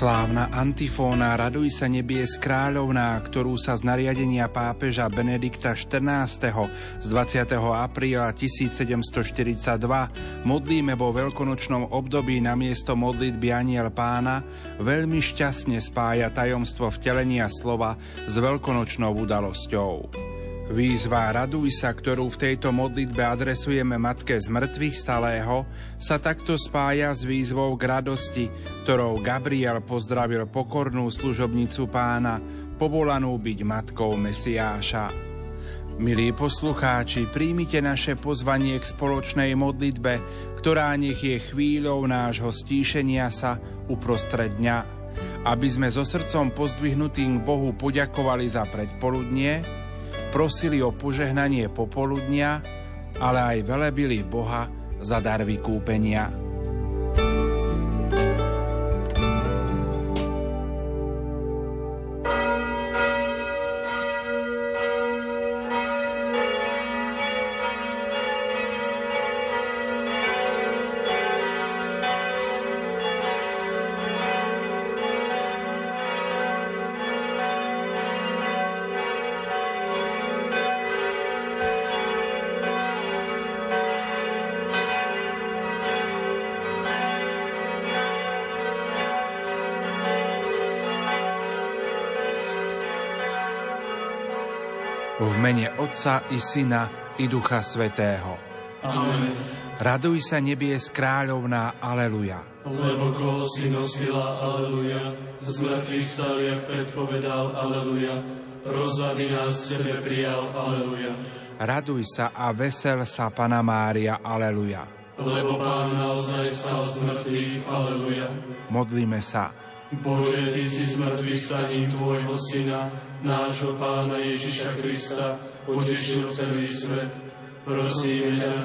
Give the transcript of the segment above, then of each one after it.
Slávna antifóna Raduj sa nebies kráľovná, ktorú sa z nariadenia pápeža Benedikta XIV. z 20. apríla 1742 modlíme vo veľkonočnom období na miesto modlitby Aniel pána, veľmi šťastne spája tajomstvo vtelenia slova s veľkonočnou udalosťou. Výzva Raduj sa, ktorú v tejto modlitbe adresujeme Matke z mŕtvych stalého, sa takto spája s výzvou k radosti, ktorou Gabriel pozdravil pokornú služobnicu pána, povolanú byť matkou Mesiáša. Milí poslucháči, príjmite naše pozvanie k spoločnej modlitbe, ktorá nech je chvíľou nášho stíšenia sa uprostred dňa, aby sme so srdcom pozdvihnutým Bohu poďakovali za predpoludnie, prosili o požehnanie popoludnia, ale aj velebili Boha za dar vykúpenia. V mene Otca i Syna i Ducha Svetého. Amen. Raduj sa nebies kráľovná, aleluja. Lebo koho si nosila, aleluja, z mŕtvych staliach predpovedal, aleluja, rozvady nás tebe prijal, aleluja. Raduj sa a vesel sa, Pana Mária, aleluja. Lebo Pán naozaj stal z mŕtvych, aleluja. Modlíme sa. Bože, Ty si z mŕtvych staním Tvojho Syna, nášho Pána Ježiša Krista potešil celý svet. Prosíme ťa,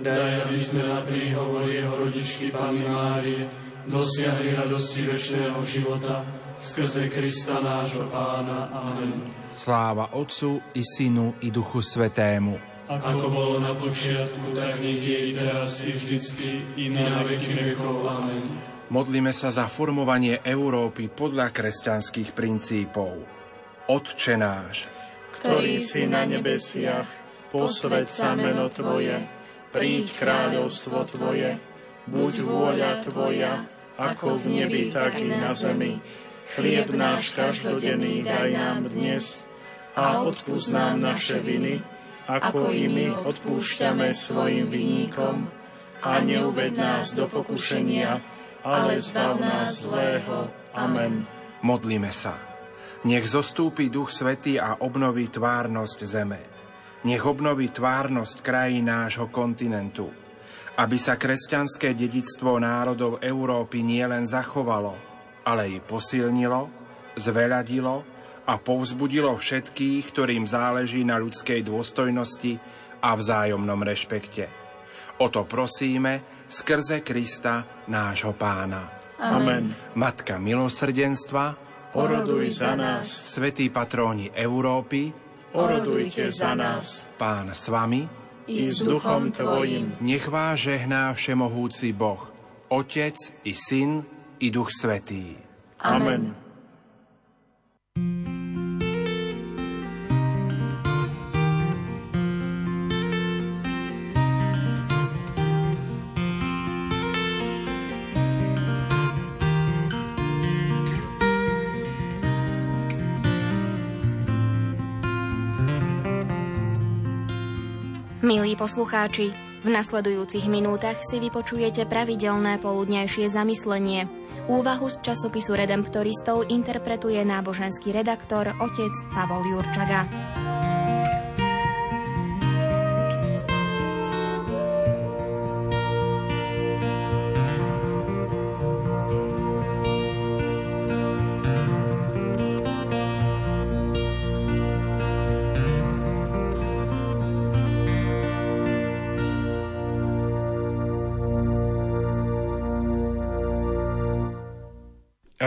daj, aby sme na príhovor jeho rodičky Pany Márie dosiahli radosti večného života skrze Krista nášho Pána. Amen. Sláva Otcu i Synu i Duchu Svetému. Ako bolo na počiatku, tak nech je i teraz i vždycky i na veky vekov. Amen. Modlíme sa za formovanie Európy podľa kresťanských princípov. Otče náš, ktorý si na nebesiach, posved sa meno Tvoje, príď kráľovstvo Tvoje, buď vôľa Tvoja, ako v nebi, tak i na zemi. Chlieb náš každodenný daj nám dnes a odpúsť nám naše viny, ako i my odpúšťame svojim vinníkom. A neuved nás do pokušenia, ale zbav nás zlého. Amen. Modlíme sa. Nech zostúpi Duch Svetý a obnoví tvárnosť zeme. Nech obnoví tvárnosť krajín nášho kontinentu. Aby sa kresťanské dedictvo národov Európy nielen zachovalo, ale i posilnilo, zveľadilo a povzbudilo všetkých, ktorým záleží na ľudskej dôstojnosti a vzájomnom rešpekte. O to prosíme skrze Krista, nášho pána. Amen. Matka milosrdenstva, oroduj za nás. Svetí patróni Európy, orodujte za nás. Pán s vami, i s duchom Tvojim. Nech vás žehná všemohúci Boh, Otec i Syn i Duch Svetý. Amen. Milí poslucháči, v nasledujúcich minútach si vypočujete pravidelné poludnejšie zamyslenie. Úvahu z časopisu Redemptoristov interpretuje náboženský redaktor otec Pavol Jurčaga.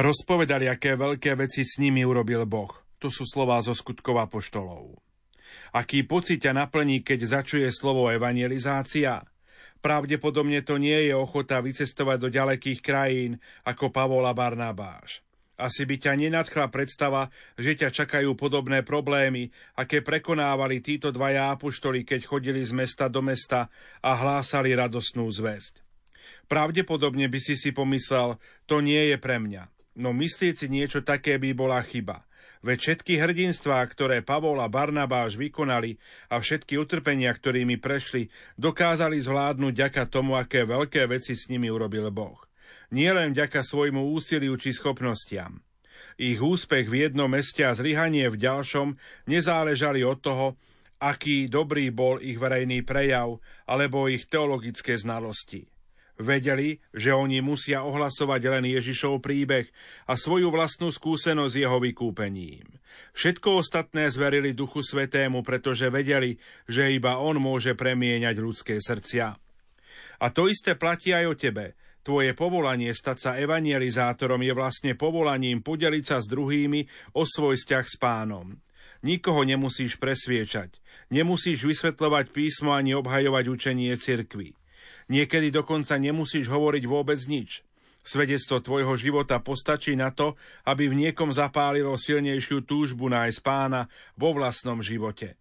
Rozpovedali, aké veľké veci s nimi urobil Boh. To sú slová zo skutkov apoštolov. Aký pocit ťa naplní, keď začuje slovo evangelizácia? Pravdepodobne to nie je ochota vycestovať do ďalekých krajín ako Pavol a Barnabáš. Asi by ťa nenadchla predstava, že ťa čakajú podobné problémy, aké prekonávali títo dvaja apoštoli, keď chodili z mesta do mesta a hlásali radosnú zväzť. Pravdepodobne by si si pomyslel, to nie je pre mňa. No myslieť si niečo také by bola chyba. Veď všetky hrdinstvá, ktoré Pavol a Barnabáš vykonali a všetky utrpenia, ktorými prešli, dokázali zvládnuť ďaka tomu, aké veľké veci s nimi urobil Boh nielen vďaka svojmu úsiliu či schopnostiam. Ich úspech v jednom meste a zlyhanie v ďalšom nezáležali od toho, aký dobrý bol ich verejný prejav alebo ich teologické znalosti. Vedeli, že oni musia ohlasovať len Ježišov príbeh a svoju vlastnú skúsenosť jeho vykúpením. Všetko ostatné zverili Duchu Svetému, pretože vedeli, že iba on môže premieňať ľudské srdcia. A to isté platí aj o tebe – Tvoje povolanie stať sa evangelizátorom je vlastne povolaním podeliť sa s druhými o svoj vzťah s pánom. Nikoho nemusíš presviečať, nemusíš vysvetľovať písmo ani obhajovať učenie cirkvy. Niekedy dokonca nemusíš hovoriť vôbec nič. Svedectvo tvojho života postačí na to, aby v niekom zapálilo silnejšiu túžbu nájsť pána vo vlastnom živote.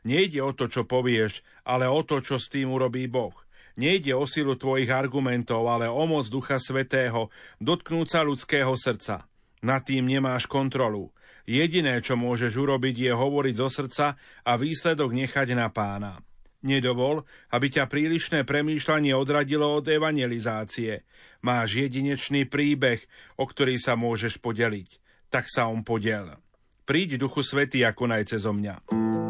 Nejde o to, čo povieš, ale o to, čo s tým urobí Boh – Nejde o silu tvojich argumentov, ale o moc Ducha Svetého dotknúť sa ľudského srdca. Nad tým nemáš kontrolu. Jediné, čo môžeš urobiť, je hovoriť zo srdca a výsledok nechať na pána. Nedovol, aby ťa prílišné premýšľanie odradilo od evangelizácie. Máš jedinečný príbeh, o ktorý sa môžeš podeliť. Tak sa on podel. Príď, Duchu Svetý, ako naj cezo mňa.